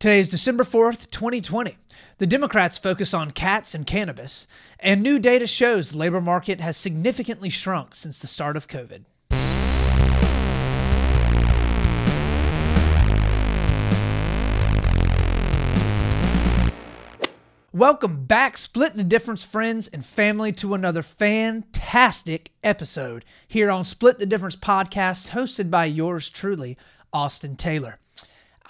Today is December 4th, 2020. The Democrats focus on cats and cannabis, and new data shows the labor market has significantly shrunk since the start of COVID. Welcome back, Split the Difference friends and family, to another fantastic episode here on Split the Difference podcast, hosted by yours truly, Austin Taylor.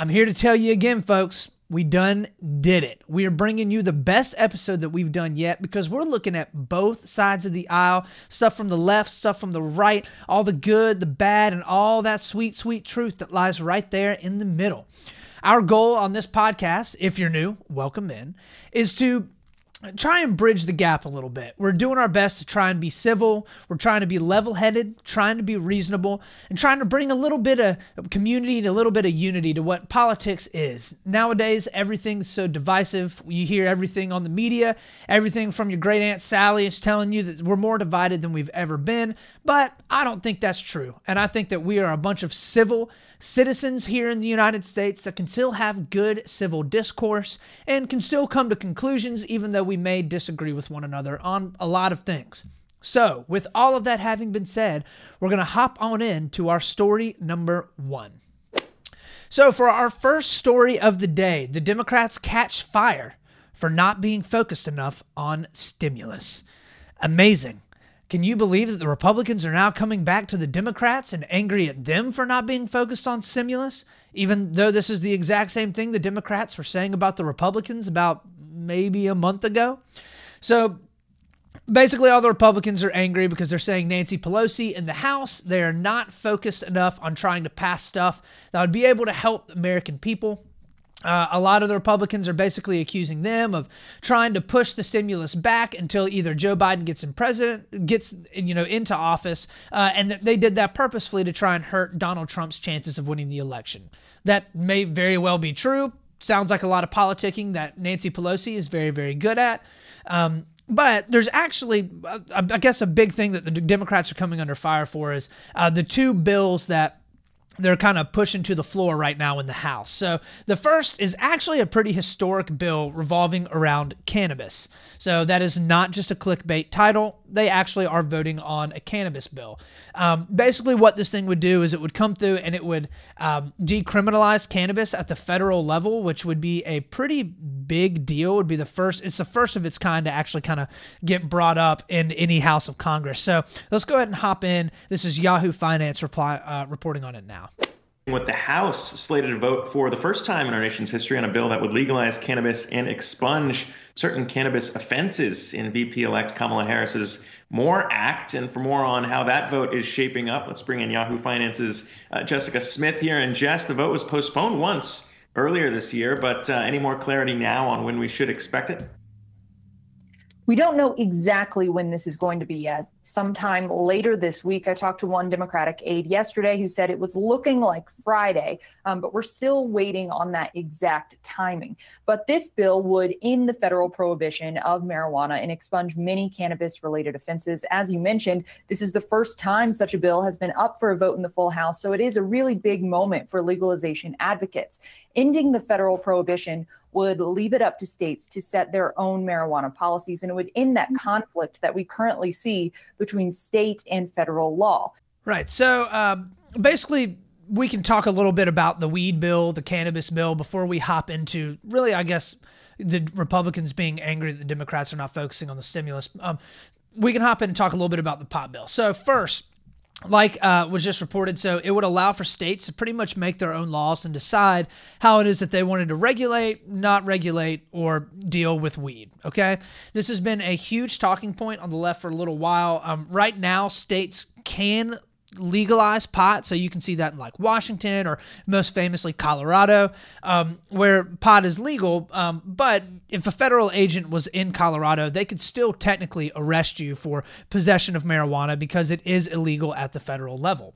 I'm here to tell you again, folks, we done did it. We are bringing you the best episode that we've done yet because we're looking at both sides of the aisle stuff from the left, stuff from the right, all the good, the bad, and all that sweet, sweet truth that lies right there in the middle. Our goal on this podcast, if you're new, welcome in, is to try and bridge the gap a little bit. We're doing our best to try and be civil. We're trying to be level headed, trying to be reasonable, and trying to bring a little bit of community and a little bit of unity to what politics is. Nowadays, everything's so divisive. You hear everything on the media, everything from your great Aunt Sally is telling you that we're more divided than we've ever been. But I don't think that's true. And I think that we are a bunch of civil, citizens here in the United States that can still have good civil discourse and can still come to conclusions, even though we may disagree with one another on a lot of things. So, with all of that having been said, we're going to hop on in to our story number one. So, for our first story of the day, the Democrats catch fire for not being focused enough on stimulus. Amazing. Can you believe that the Republicans are now coming back to the Democrats and angry at them for not being focused on stimulus? Even though this is the exact same thing the Democrats were saying about the Republicans about maybe a month ago. So basically, all the Republicans are angry because they're saying Nancy Pelosi in the House, they are not focused enough on trying to pass stuff that would be able to help American people. Uh, a lot of the Republicans are basically accusing them of trying to push the stimulus back until either Joe Biden gets in president, gets you know into office, uh, and that they did that purposefully to try and hurt Donald Trump's chances of winning the election. That may very well be true. Sounds like a lot of politicking that Nancy Pelosi is very very good at. Um, but there's actually, uh, I guess, a big thing that the Democrats are coming under fire for is uh, the two bills that they're kind of pushing to the floor right now in the House. So the first is actually a pretty historic bill revolving around cannabis. So that is not just a clickbait title. They actually are voting on a cannabis bill. Um, basically, what this thing would do is it would come through and it would um, decriminalize cannabis at the federal level, which would be a pretty big deal. It would be the first. It's the first of its kind to actually kind of get brought up in any House of Congress. So let's go ahead and hop in. This is Yahoo Finance reply, uh, reporting on it now. With the House slated to vote for the first time in our nation's history on a bill that would legalize cannabis and expunge certain cannabis offenses in VP elect Kamala Harris's MORE Act. And for more on how that vote is shaping up, let's bring in Yahoo Finance's uh, Jessica Smith here. And Jess, the vote was postponed once earlier this year, but uh, any more clarity now on when we should expect it? We don't know exactly when this is going to be yet. Sometime later this week, I talked to one Democratic aide yesterday who said it was looking like Friday, um, but we're still waiting on that exact timing. But this bill would end the federal prohibition of marijuana and expunge many cannabis related offenses. As you mentioned, this is the first time such a bill has been up for a vote in the full House, so it is a really big moment for legalization advocates. Ending the federal prohibition would leave it up to states to set their own marijuana policies, and it would end that mm-hmm. conflict that we currently see between state and federal law. Right. So uh, basically, we can talk a little bit about the weed bill, the cannabis bill, before we hop into really, I guess, the Republicans being angry that the Democrats are not focusing on the stimulus. Um, we can hop in and talk a little bit about the pot bill. So, first, like uh, was just reported, so it would allow for states to pretty much make their own laws and decide how it is that they wanted to regulate, not regulate, or deal with weed. Okay, this has been a huge talking point on the left for a little while. Um, right now, states can legalize pot. So you can see that in like Washington or most famously Colorado, um, where pot is legal. Um, but if a federal agent was in Colorado, they could still technically arrest you for possession of marijuana because it is illegal at the federal level.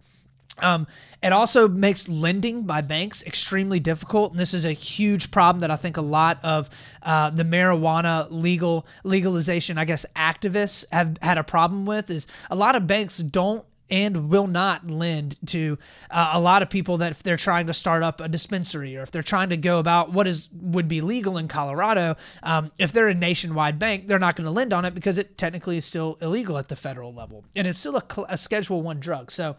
Um, it also makes lending by banks extremely difficult, and this is a huge problem that I think a lot of uh, the marijuana legal legalization, I guess, activists have had a problem with. Is a lot of banks don't and will not lend to uh, a lot of people that if they're trying to start up a dispensary or if they're trying to go about what is would be legal in Colorado. Um, if they're a nationwide bank, they're not going to lend on it because it technically is still illegal at the federal level, and it's still a, a Schedule One drug. So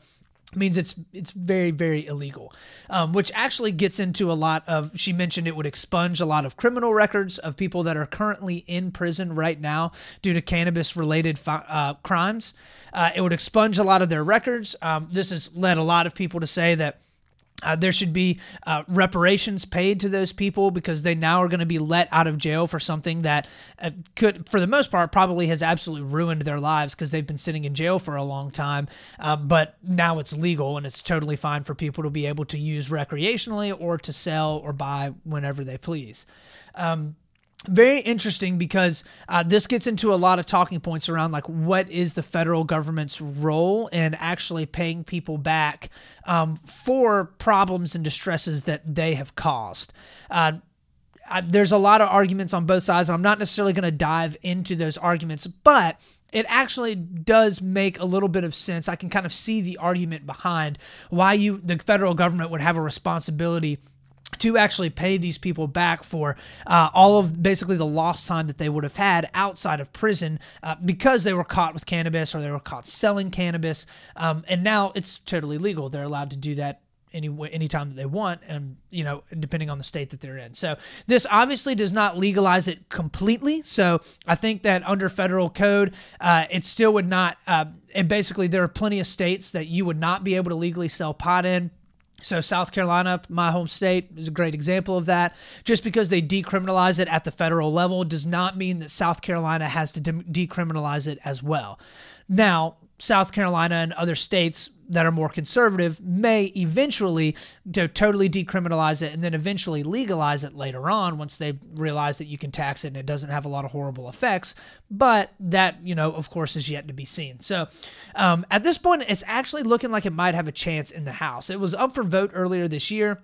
means it's it's very very illegal um, which actually gets into a lot of she mentioned it would expunge a lot of criminal records of people that are currently in prison right now due to cannabis related uh, crimes. Uh, it would expunge a lot of their records. Um, this has led a lot of people to say that uh, there should be uh, reparations paid to those people because they now are going to be let out of jail for something that uh, could, for the most part, probably has absolutely ruined their lives because they've been sitting in jail for a long time. Um, but now it's legal and it's totally fine for people to be able to use recreationally or to sell or buy whenever they please. Um, very interesting because uh, this gets into a lot of talking points around like what is the federal government's role in actually paying people back um, for problems and distresses that they have caused. Uh, I, there's a lot of arguments on both sides, and I'm not necessarily going to dive into those arguments, but it actually does make a little bit of sense. I can kind of see the argument behind why you the federal government would have a responsibility to actually pay these people back for uh, all of basically the lost time that they would have had outside of prison uh, because they were caught with cannabis or they were caught selling cannabis. Um, and now it's totally legal. They're allowed to do that any anytime that they want and you know depending on the state that they're in so this obviously does not legalize it completely so i think that under federal code uh, it still would not uh, and basically there are plenty of states that you would not be able to legally sell pot in so, South Carolina, my home state, is a great example of that. Just because they decriminalize it at the federal level does not mean that South Carolina has to de- decriminalize it as well. Now, South Carolina and other states that are more conservative may eventually to totally decriminalize it and then eventually legalize it later on once they realize that you can tax it and it doesn't have a lot of horrible effects. But that, you know, of course, is yet to be seen. So um, at this point, it's actually looking like it might have a chance in the House. It was up for vote earlier this year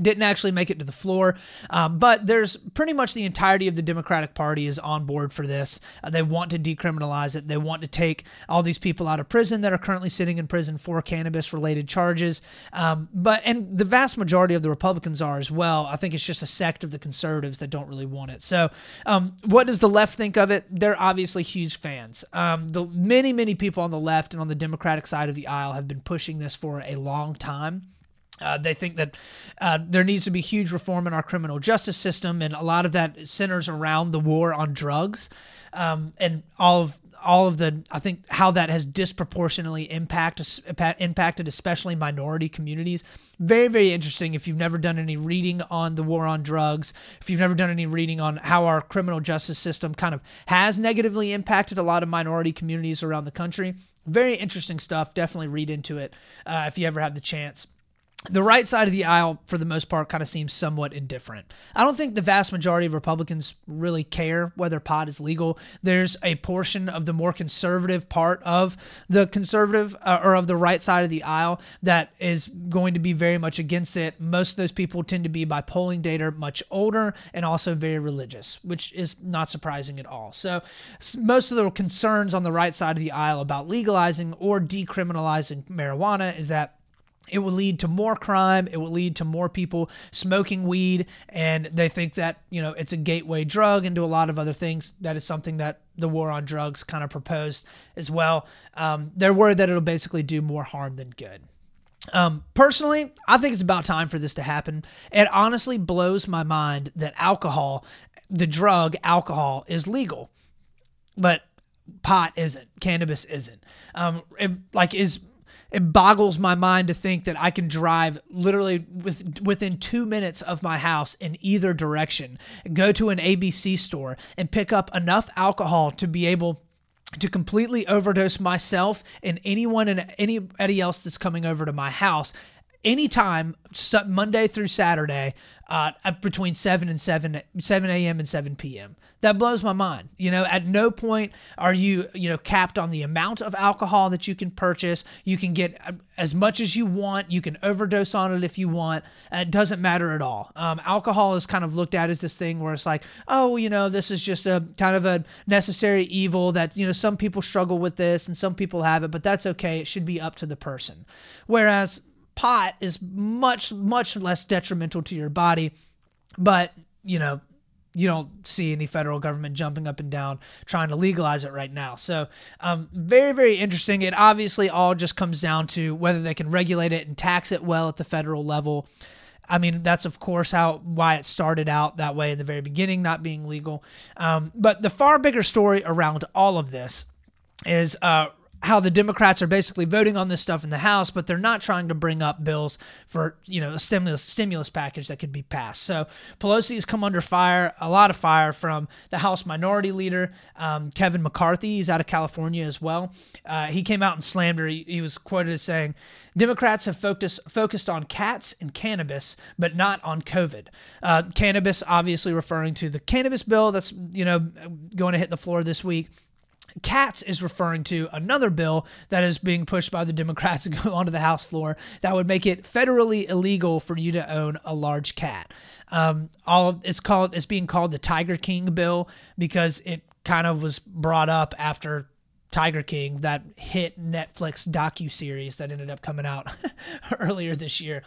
didn't actually make it to the floor, um, but there's pretty much the entirety of the Democratic Party is on board for this. Uh, they want to decriminalize it. They want to take all these people out of prison that are currently sitting in prison for cannabis-related charges. Um, but and the vast majority of the Republicans are as well. I think it's just a sect of the conservatives that don't really want it. So, um, what does the left think of it? They're obviously huge fans. Um, the many many people on the left and on the Democratic side of the aisle have been pushing this for a long time. Uh, they think that uh, there needs to be huge reform in our criminal justice system, and a lot of that centers around the war on drugs um, and all of all of the I think how that has disproportionately impact, impacted especially minority communities. Very very interesting. If you've never done any reading on the war on drugs, if you've never done any reading on how our criminal justice system kind of has negatively impacted a lot of minority communities around the country, very interesting stuff. Definitely read into it uh, if you ever have the chance the right side of the aisle, for the most part, kind of seems somewhat indifferent. I don't think the vast majority of Republicans really care whether pot is legal. There's a portion of the more conservative part of the conservative uh, or of the right side of the aisle that is going to be very much against it. Most of those people tend to be, by polling data, much older and also very religious, which is not surprising at all. So, most of the concerns on the right side of the aisle about legalizing or decriminalizing marijuana is that it will lead to more crime. It will lead to more people smoking weed. And they think that you know it's a gateway drug into a lot of other things. That is something that the war on drugs kind of proposed as well. Um, they're worried that it'll basically do more harm than good. Um, personally i think it's about time for this to happen. It honestly blows my mind that alcohol the drug alcohol is legal. But pot isn't. Cannabis isn't. Um, it, like is it boggles my mind to think that I can drive literally with, within two minutes of my house in either direction, go to an ABC store and pick up enough alcohol to be able to completely overdose myself and anyone and anybody else that's coming over to my house anytime Monday through Saturday uh, between 7 and 7 7 a.m. and 7 p.m. That blows my mind. You know, at no point are you, you know, capped on the amount of alcohol that you can purchase. You can get uh, as much as you want. You can overdose on it if you want. It doesn't matter at all. Um, alcohol is kind of looked at as this thing where it's like, oh, you know, this is just a kind of a necessary evil that, you know, some people struggle with this and some people have it, but that's okay. It should be up to the person. Whereas pot is much much less detrimental to your body but you know you don't see any federal government jumping up and down trying to legalize it right now. So, um, very, very interesting. It obviously all just comes down to whether they can regulate it and tax it well at the federal level. I mean, that's of course how why it started out that way in the very beginning, not being legal. Um, but the far bigger story around all of this is uh, how the Democrats are basically voting on this stuff in the House, but they're not trying to bring up bills for you know a stimulus stimulus package that could be passed. So Pelosi has come under fire, a lot of fire from the House Minority Leader um, Kevin McCarthy. He's out of California as well. Uh, he came out and slammed her. He, he was quoted as saying, Democrats have focused focused on cats and cannabis, but not on COVID. Uh, cannabis, obviously referring to the cannabis bill that's you know going to hit the floor this week. Cats is referring to another bill that is being pushed by the Democrats to go onto the House floor that would make it federally illegal for you to own a large cat. Um, all of, it's called it's being called the Tiger King bill because it kind of was brought up after Tiger King, that hit Netflix docu series that ended up coming out earlier this year.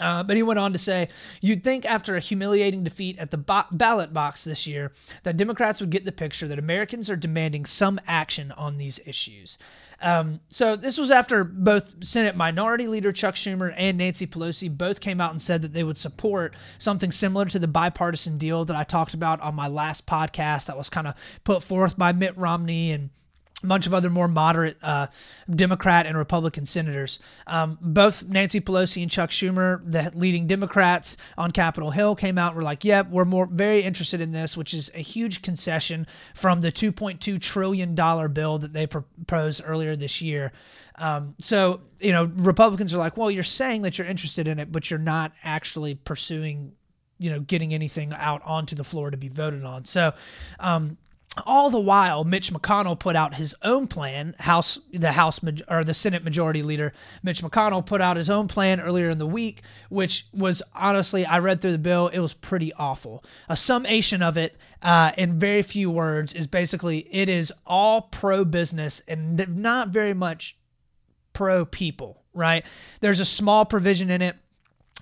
Uh, but he went on to say, You'd think after a humiliating defeat at the bo- ballot box this year that Democrats would get the picture that Americans are demanding some action on these issues. Um, so this was after both Senate Minority Leader Chuck Schumer and Nancy Pelosi both came out and said that they would support something similar to the bipartisan deal that I talked about on my last podcast that was kind of put forth by Mitt Romney and bunch of other more moderate uh, Democrat and Republican senators. Um, both Nancy Pelosi and Chuck Schumer, the leading Democrats on Capitol Hill, came out and were like, "Yep, we're more very interested in this," which is a huge concession from the 2.2 trillion dollar bill that they proposed earlier this year. Um, so you know, Republicans are like, "Well, you're saying that you're interested in it, but you're not actually pursuing." you know getting anything out onto the floor to be voted on so um, all the while, Mitch McConnell put out his own plan. House, the House or the Senate Majority Leader Mitch McConnell put out his own plan earlier in the week, which was honestly, I read through the bill. It was pretty awful. A summation of it, uh, in very few words, is basically it is all pro business and not very much pro people. Right? There's a small provision in it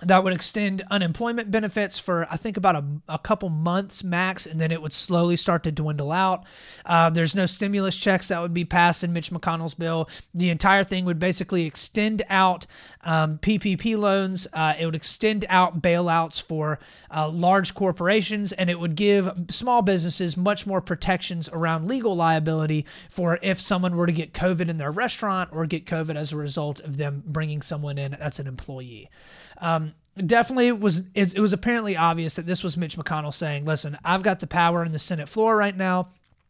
that would extend unemployment benefits for I think about a, a couple months max, and then it would slowly start to dwindle out. Uh, there's no stimulus checks that would be passed in Mitch McConnell's bill. The entire thing would basically extend out um, PPP loans. Uh, it would extend out bailouts for uh, large corporations, and it would give small businesses much more protections around legal liability for if someone were to get COVID in their restaurant or get COVID as a result of them bringing someone in that's an employee. Um, definitely was it was apparently obvious that this was Mitch McConnell saying, "Listen, I've got the power in the Senate floor right now.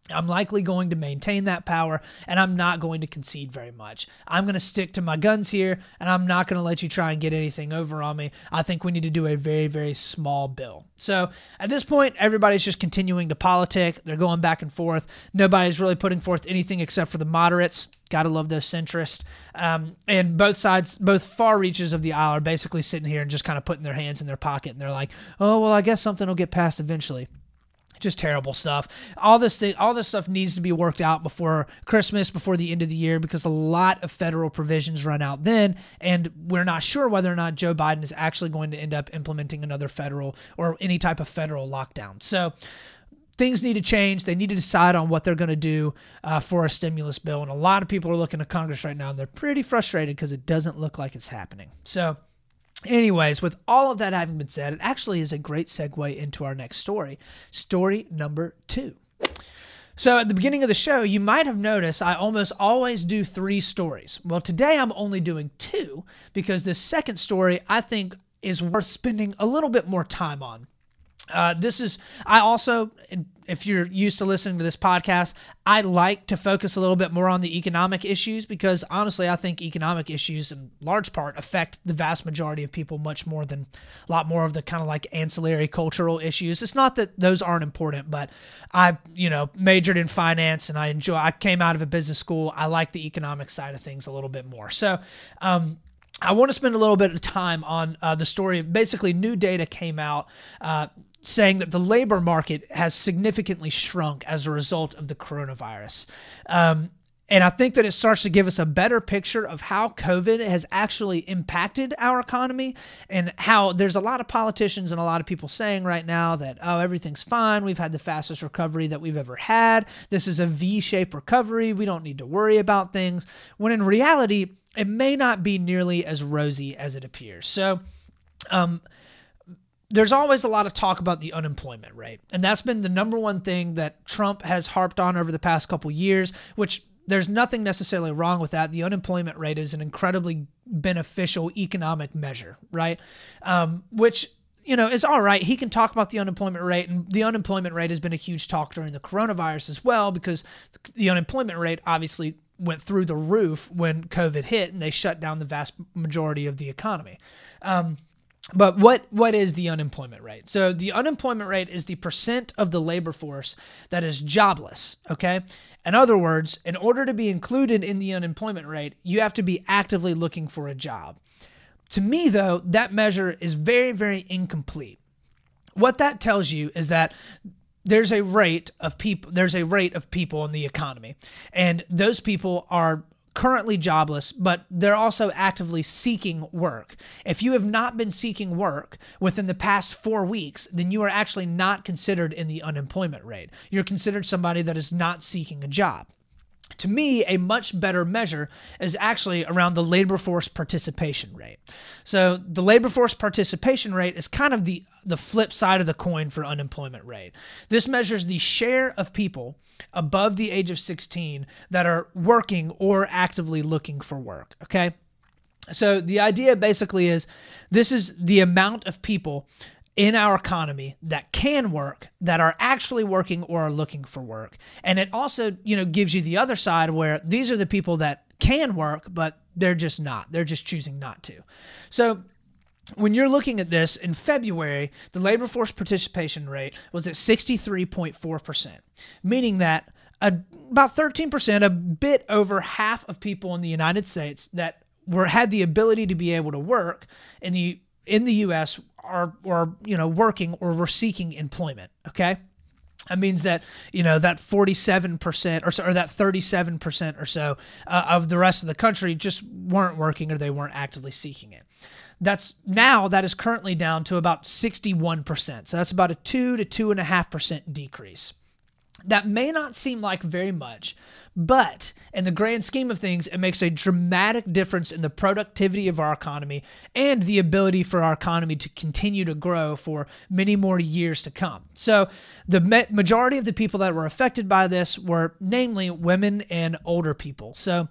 I'm likely going to maintain that power and I'm not going to concede very much. I'm going to stick to my guns here and I'm not going to let you try and get anything over on me. I think we need to do a very, very small bill. So at this point, everybody's just continuing to politic. They're going back and forth. Nobody's really putting forth anything except for the moderates. Gotta love those centrists. Um, and both sides, both far reaches of the aisle are basically sitting here and just kind of putting their hands in their pocket and they're like, oh, well, I guess something will get passed eventually just terrible stuff. All this thing, all this stuff needs to be worked out before Christmas, before the end of the year, because a lot of federal provisions run out then, and we're not sure whether or not Joe Biden is actually going to end up implementing another federal or any type of federal lockdown. So things need to change. They need to decide on what they're going to do uh, for a stimulus bill. And a lot of people are looking to Congress right now, and they're pretty frustrated because it doesn't look like it's happening. So Anyways, with all of that having been said, it actually is a great segue into our next story. Story number two. So, at the beginning of the show, you might have noticed I almost always do three stories. Well, today I'm only doing two because this second story I think is worth spending a little bit more time on. Uh, this is, I also, if you're used to listening to this podcast, I like to focus a little bit more on the economic issues because honestly, I think economic issues in large part affect the vast majority of people much more than a lot more of the kind of like ancillary cultural issues. It's not that those aren't important, but I, you know, majored in finance and I enjoy, I came out of a business school. I like the economic side of things a little bit more. So, um, I want to spend a little bit of time on uh, the story. Basically, new data came out uh, saying that the labor market has significantly shrunk as a result of the coronavirus. Um, and I think that it starts to give us a better picture of how COVID has actually impacted our economy and how there's a lot of politicians and a lot of people saying right now that, oh, everything's fine. We've had the fastest recovery that we've ever had. This is a V shaped recovery. We don't need to worry about things. When in reality, it may not be nearly as rosy as it appears. So, um, there's always a lot of talk about the unemployment rate. And that's been the number one thing that Trump has harped on over the past couple years, which there's nothing necessarily wrong with that. The unemployment rate is an incredibly beneficial economic measure, right? Um, which you know is all right. He can talk about the unemployment rate, and the unemployment rate has been a huge talk during the coronavirus as well, because the unemployment rate obviously went through the roof when COVID hit, and they shut down the vast majority of the economy. Um, but what what is the unemployment rate? So the unemployment rate is the percent of the labor force that is jobless, okay? In other words, in order to be included in the unemployment rate, you have to be actively looking for a job. To me though, that measure is very very incomplete. What that tells you is that there's a rate of people there's a rate of people in the economy and those people are currently jobless, but they're also actively seeking work. If you have not been seeking work within the past four weeks, then you are actually not considered in the unemployment rate. You're considered somebody that is not seeking a job. To me, a much better measure is actually around the labor force participation rate. So, the labor force participation rate is kind of the, the flip side of the coin for unemployment rate. This measures the share of people above the age of 16 that are working or actively looking for work. Okay. So the idea basically is this is the amount of people in our economy that can work that are actually working or are looking for work. And it also you know gives you the other side where these are the people that can work but they're just not. They're just choosing not to. So when you're looking at this in February, the labor force participation rate was at 63.4%, meaning that a, about 13%, a bit over half of people in the United States that were had the ability to be able to work in the in the US are or you know working or were seeking employment, okay? That means that you know that 47% or, so, or that 37% or so uh, of the rest of the country just weren't working or they weren't actively seeking it that's now that is currently down to about 61%. So that's about a 2 to 2.5% decrease. That may not seem like very much, but in the grand scheme of things, it makes a dramatic difference in the productivity of our economy and the ability for our economy to continue to grow for many more years to come. So, the majority of the people that were affected by this were namely women and older people. So,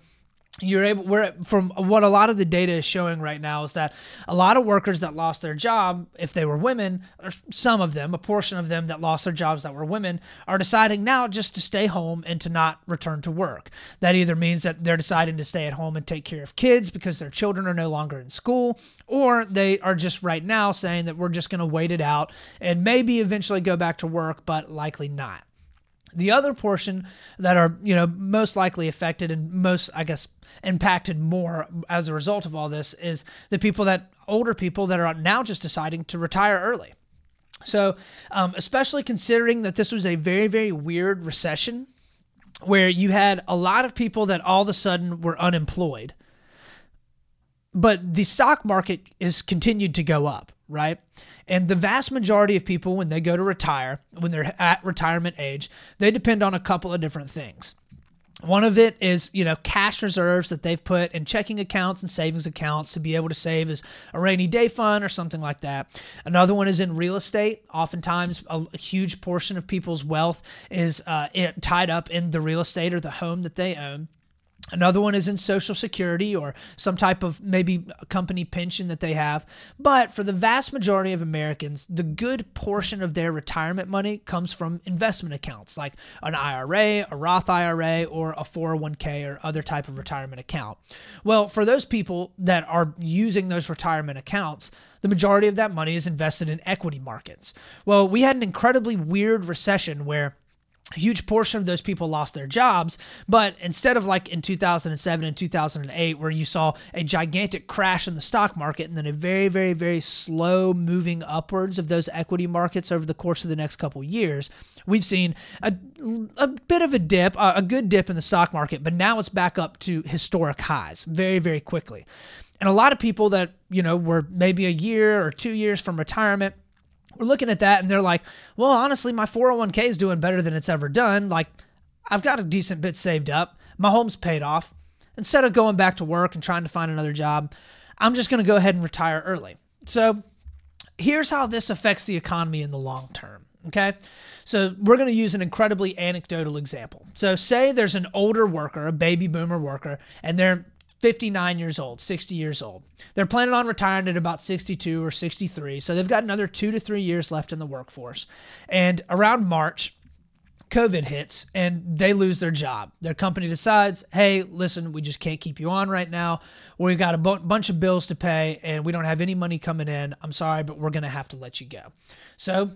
you're able we're from what a lot of the data is showing right now is that a lot of workers that lost their job if they were women or some of them a portion of them that lost their jobs that were women are deciding now just to stay home and to not return to work. That either means that they're deciding to stay at home and take care of kids because their children are no longer in school or they are just right now saying that we're just going to wait it out and maybe eventually go back to work but likely not the other portion that are, you know, most likely affected and most, I guess, impacted more as a result of all this is the people that older people that are now just deciding to retire early. So, um, especially considering that this was a very, very weird recession where you had a lot of people that all of a sudden were unemployed, but the stock market is continued to go up, right? And the vast majority of people, when they go to retire, when they're at retirement age, they depend on a couple of different things. One of it is, you know, cash reserves that they've put in checking accounts and savings accounts to be able to save as a rainy day fund or something like that. Another one is in real estate. Oftentimes, a, huge portion of people's wealth is uh, tied up in the real estate or the home that they own. Another one is in Social Security or some type of maybe company pension that they have. But for the vast majority of Americans, the good portion of their retirement money comes from investment accounts like an IRA, a Roth IRA, or a 401k or other type of retirement account. Well, for those people that are using those retirement accounts, the majority of that money is invested in equity markets. Well, we had an incredibly weird recession where a huge portion of those people lost their jobs. But instead of like in 2007 and 2008, where you saw a gigantic crash in the stock market and then a very, very, very slow moving upwards of those equity markets over the course of the next couple years, we've seen a, a bit of a dip, a good dip in the stock market, but now it's back up to historic highs very, very quickly. And a lot of people that, you know, were maybe a year or two years from retirement we're looking at that and they're like, well, honestly, my 401k is doing better than it's ever done. Like, I've got a decent bit saved up. My home's paid off. Instead of going back to work and trying to find another job, I'm just going to go ahead and retire early. So, here's how this affects the economy in the long term. Okay. So, we're going to use an incredibly anecdotal example. So, say there's an older worker, a baby boomer worker, and they're 59 years old, 60 years old. They're planning on retiring at about 62 or 63, so they've got another two to three years left in the workforce. And around March, COVID hits and they lose their job. Their company decides, hey, listen, we just can't keep you on right now. We've got a b- bunch of bills to pay and we don't have any money coming in. I'm sorry, but we're going to have to let you go. So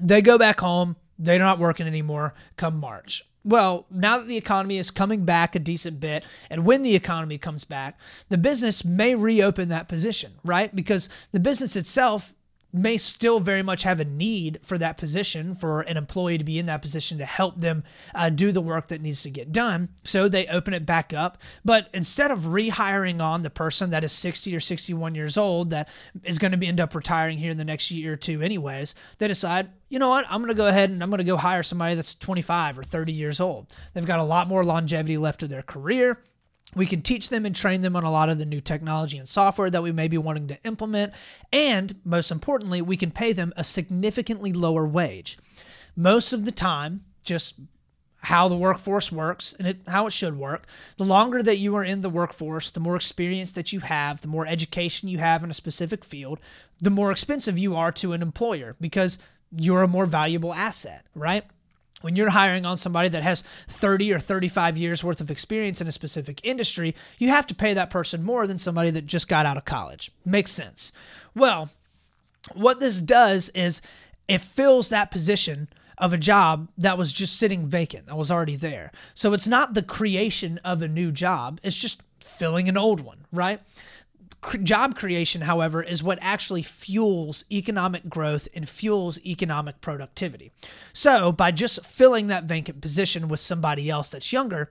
they go back home. They're not working anymore come March well, now that the economy is coming back a decent bit, and when the economy comes back, the business may reopen that position, right? Because the business itself may still very much have a need for that position for an employee to be in that position to help them uh, do the work that needs to get done. So they open it back up. But instead of rehiring on the person that is 60 or 61 years old that is going to end up retiring here in the next year or two anyways they decide you know what? I'm going to go ahead and i'm going to go hire somebody that's 25 or 30 years old. They've got a lot more longevity left of their career we can teach them and train them on a lot of the new technology and software that we may be wanting to implement. And most importantly, we can pay them a significantly lower wage. Most of the time, just how the workforce works and it, how it should work. The longer that you are in the workforce, the more experience that you have, the more education you have in a specific field, the more expensive you are to an employer because you're a more valuable asset, right? When you're hiring on somebody that has 30 or 35 years worth of experience in a specific industry, you have to pay that person more than somebody that just got out of college. Makes sense. Well, what this does is it fills that position of a job that was just sitting vacant, that was already there. So it's not the creation of a new job, it's just filling an old one, right? Job creation, however, is what actually fuels economic growth and fuels economic productivity. So, by just filling that vacant position with somebody else that's younger,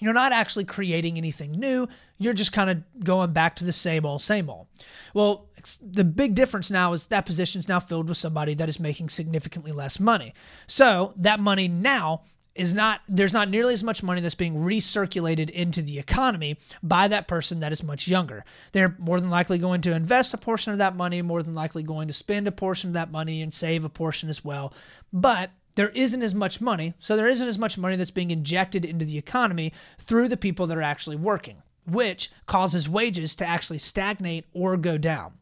you're not actually creating anything new. You're just kind of going back to the same old, same old. Well, the big difference now is that position is now filled with somebody that is making significantly less money. So that money now is not there's not nearly as much money that's being recirculated into the economy by that person that is much younger. They're more than likely going to invest a portion of that money, more than likely going to spend a portion of that money and save a portion as well. But there isn't as much money, so there isn't as much money that's being injected into the economy through the people that are actually working, which causes wages to actually stagnate or go down.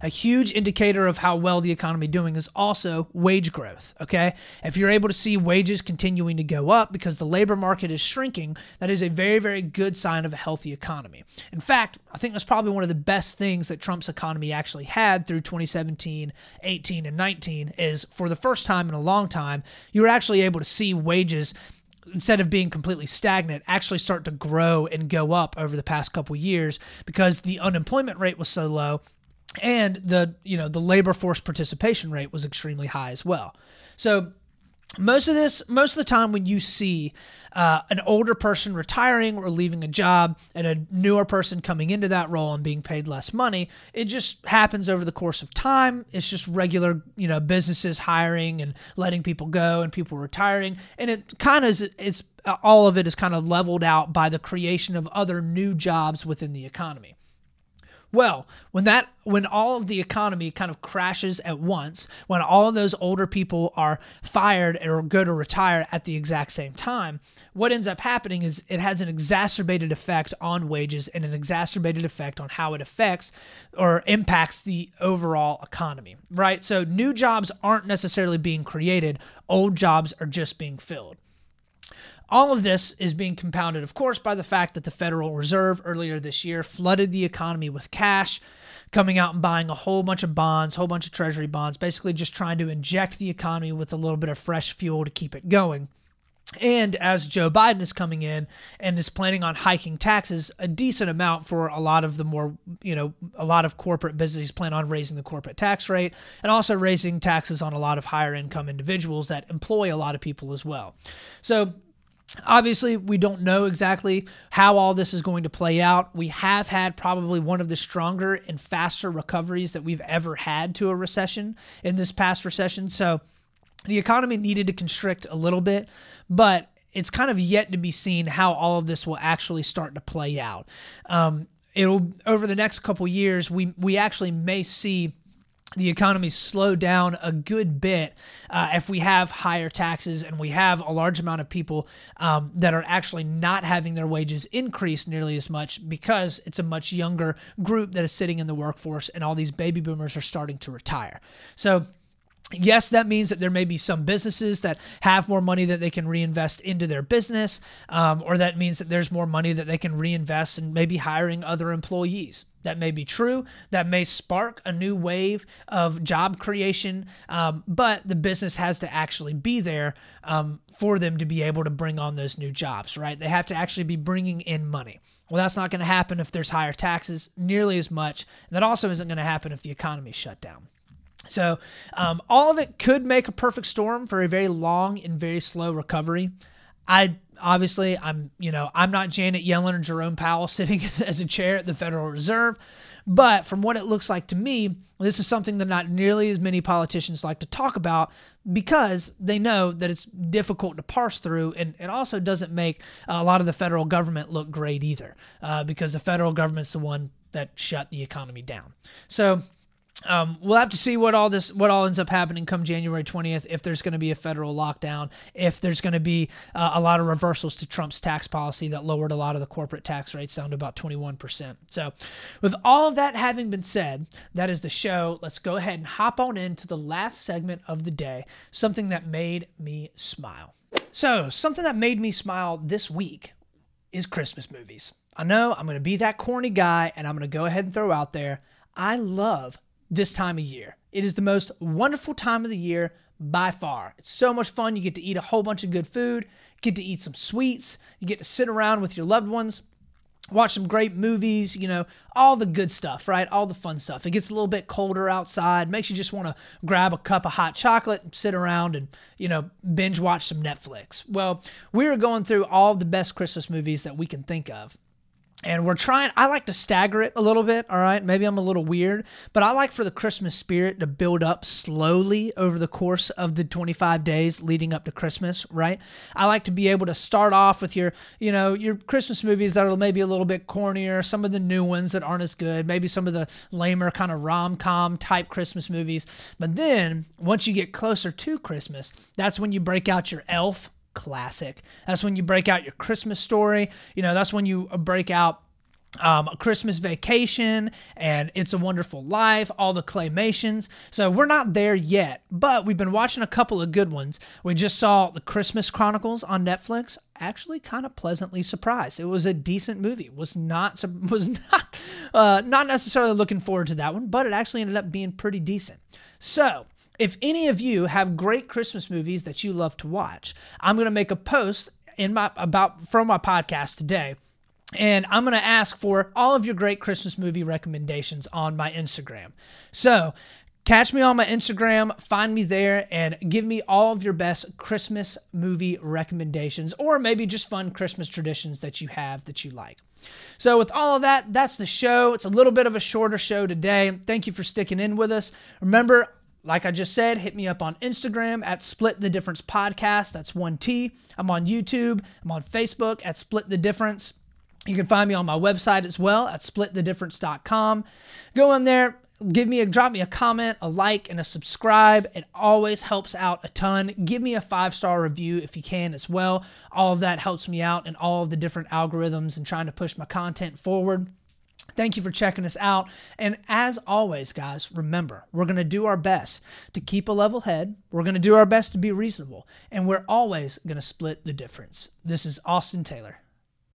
A huge indicator of how well the economy doing is also wage growth, okay? If you're able to see wages continuing to go up because the labor market is shrinking, that is a very very good sign of a healthy economy. In fact, I think that's probably one of the best things that Trump's economy actually had through 2017, 18 and 19 is for the first time in a long time, you were actually able to see wages instead of being completely stagnant actually start to grow and go up over the past couple years because the unemployment rate was so low and the you know the labor force participation rate was extremely high as well. So most of this most of the time when you see uh, an older person retiring or leaving a job and a newer person coming into that role and being paid less money it just happens over the course of time. It's just regular you know businesses hiring and letting people go and people retiring. And it kind of is it's all of it is kind of leveled out by the creation of other new jobs within the economy Well, when that when all of the economy kind of crashes at once, when all of those older people are fired or go to retire at the exact same time, what ends up happening is it has an exacerbated effect on wages and an exacerbated effect on how it affects or impacts the overall economy, right? So new jobs aren't necessarily being created, old jobs are just being filled. All of this is being compounded, of course, by the fact that the Federal Reserve earlier this year flooded the economy with cash, coming out and buying a whole bunch of bonds, a whole bunch of treasury bonds, basically just trying to inject the economy with a little bit of fresh fuel to keep it going. And as Joe Biden is coming in and is planning on hiking taxes a decent amount for a lot of the more, you know, a lot of corporate businesses plan on raising the corporate tax rate and also raising taxes on a lot of higher income individuals that employ a lot of people as well. So Obviously, we don't know exactly how all this is going to play out. We have had probably one of the stronger and faster recoveries that we've ever had to a recession in this past recession. So the economy needed to constrict a little bit, but it's kind of yet to be seen how all of this will actually start to play out. Um, it'll over the next couple years, we we actually may see the economy slow down a good bit uh, if we have higher taxes and we have a large amount of people um, that are actually not having their wages increase nearly as much because it's a much younger group that is sitting in the workforce and all these baby boomers are starting to retire. So, Yes, that means that there may be some businesses that have more money that they can reinvest into their business, um, or that means that there's more money that they can reinvest in maybe hiring other employees. That may be true. That may spark a new wave of job creation, um, but the business has to actually be there um, for them to be able to bring on those new jobs, right? They have to actually be bringing in money. Well, that's not going to happen if there's higher taxes nearly as much. And that also isn't going to happen if the economy shut down. So, um, all of it could make a perfect storm for a very long and very slow recovery. I obviously I'm you know I'm not Janet Yellen or Jerome Powell sitting as a chair at the Federal Reserve, but from what it looks like to me, this is something that not nearly as many politicians like to talk about because they know that it's difficult to parse through, and it also doesn't make a lot of the federal government look great either, uh, because the federal government's the one that shut the economy down. So um, we'll have to see what all this what all ends up happening come January 20th if there's going to be a federal lockdown if there's going to be uh, a lot of reversals to Trump's tax policy that lowered a lot of the corporate tax rates down to about 21%. So with all of that having been said that is the show let's go ahead and hop on into the last segment of the day something that made me smile. So something that made me smile this week is Christmas movies. I know I'm going to be that corny guy and I'm going to go ahead and throw out there I love this time of year. It is the most wonderful time of the year by far. It's so much fun. You get to eat a whole bunch of good food, get to eat some sweets, you get to sit around with your loved ones, watch some great movies, you know, all the good stuff, right? All the fun stuff. It gets a little bit colder outside, makes you just want to grab a cup of hot chocolate, sit around and, you know, binge watch some Netflix. Well, we are going through all the best Christmas movies that we can think of and we're trying i like to stagger it a little bit all right? Maybe i'm a little weird but i like for the christmas spirit to build up slowly over the course of the 25 days leading up to christmas right? I like to be able to start off with your you know your christmas movies that are maybe a little bit cornier some of the new ones that aren't as good maybe some of the lamer kind of rom-com type christmas movies. But then once you get closer to christmas that's when you break out your elf classic. That's when you break out your Christmas story. You know, that's when you break out um, a Christmas Vacation and It's a Wonderful Life, all the claymations. So we're not there yet, but we've been watching a couple of good ones. We just saw the Christmas Chronicles on Netflix. Actually, kind of pleasantly surprised. It was a decent movie. Was not was not uh, not necessarily looking forward to that one, but it actually ended up being pretty decent. So if any of you have great Christmas movies that you love to watch, I'm going to make a post in my about from my podcast today and I'm going to ask for all of your great Christmas movie recommendations on my Instagram. So, catch me on my Instagram, find me there, and give me all of your best Christmas movie recommendations, or maybe just fun Christmas traditions that you have that you like. So, with all of that, that's the show. It's a little bit of a shorter show today. Thank you for sticking in with us. Remember, like I just said, hit me up on Instagram at Split the Difference Podcast. That's one T. I'm on YouTube. I'm on Facebook at Split the Difference. You can find me on my website as well at splitthedifference.com. Go in there, give me a drop me a comment, a like, and a subscribe. It always helps out a ton. Give me a five star review if you can as well. All of that helps me out in all of the different algorithms and trying to push my content forward. Thank you for checking us out. And as always, guys, remember, we're going to do our best to keep a level head. We're going to do our best to be reasonable. And we're always going to split the difference. This is Austin Taylor.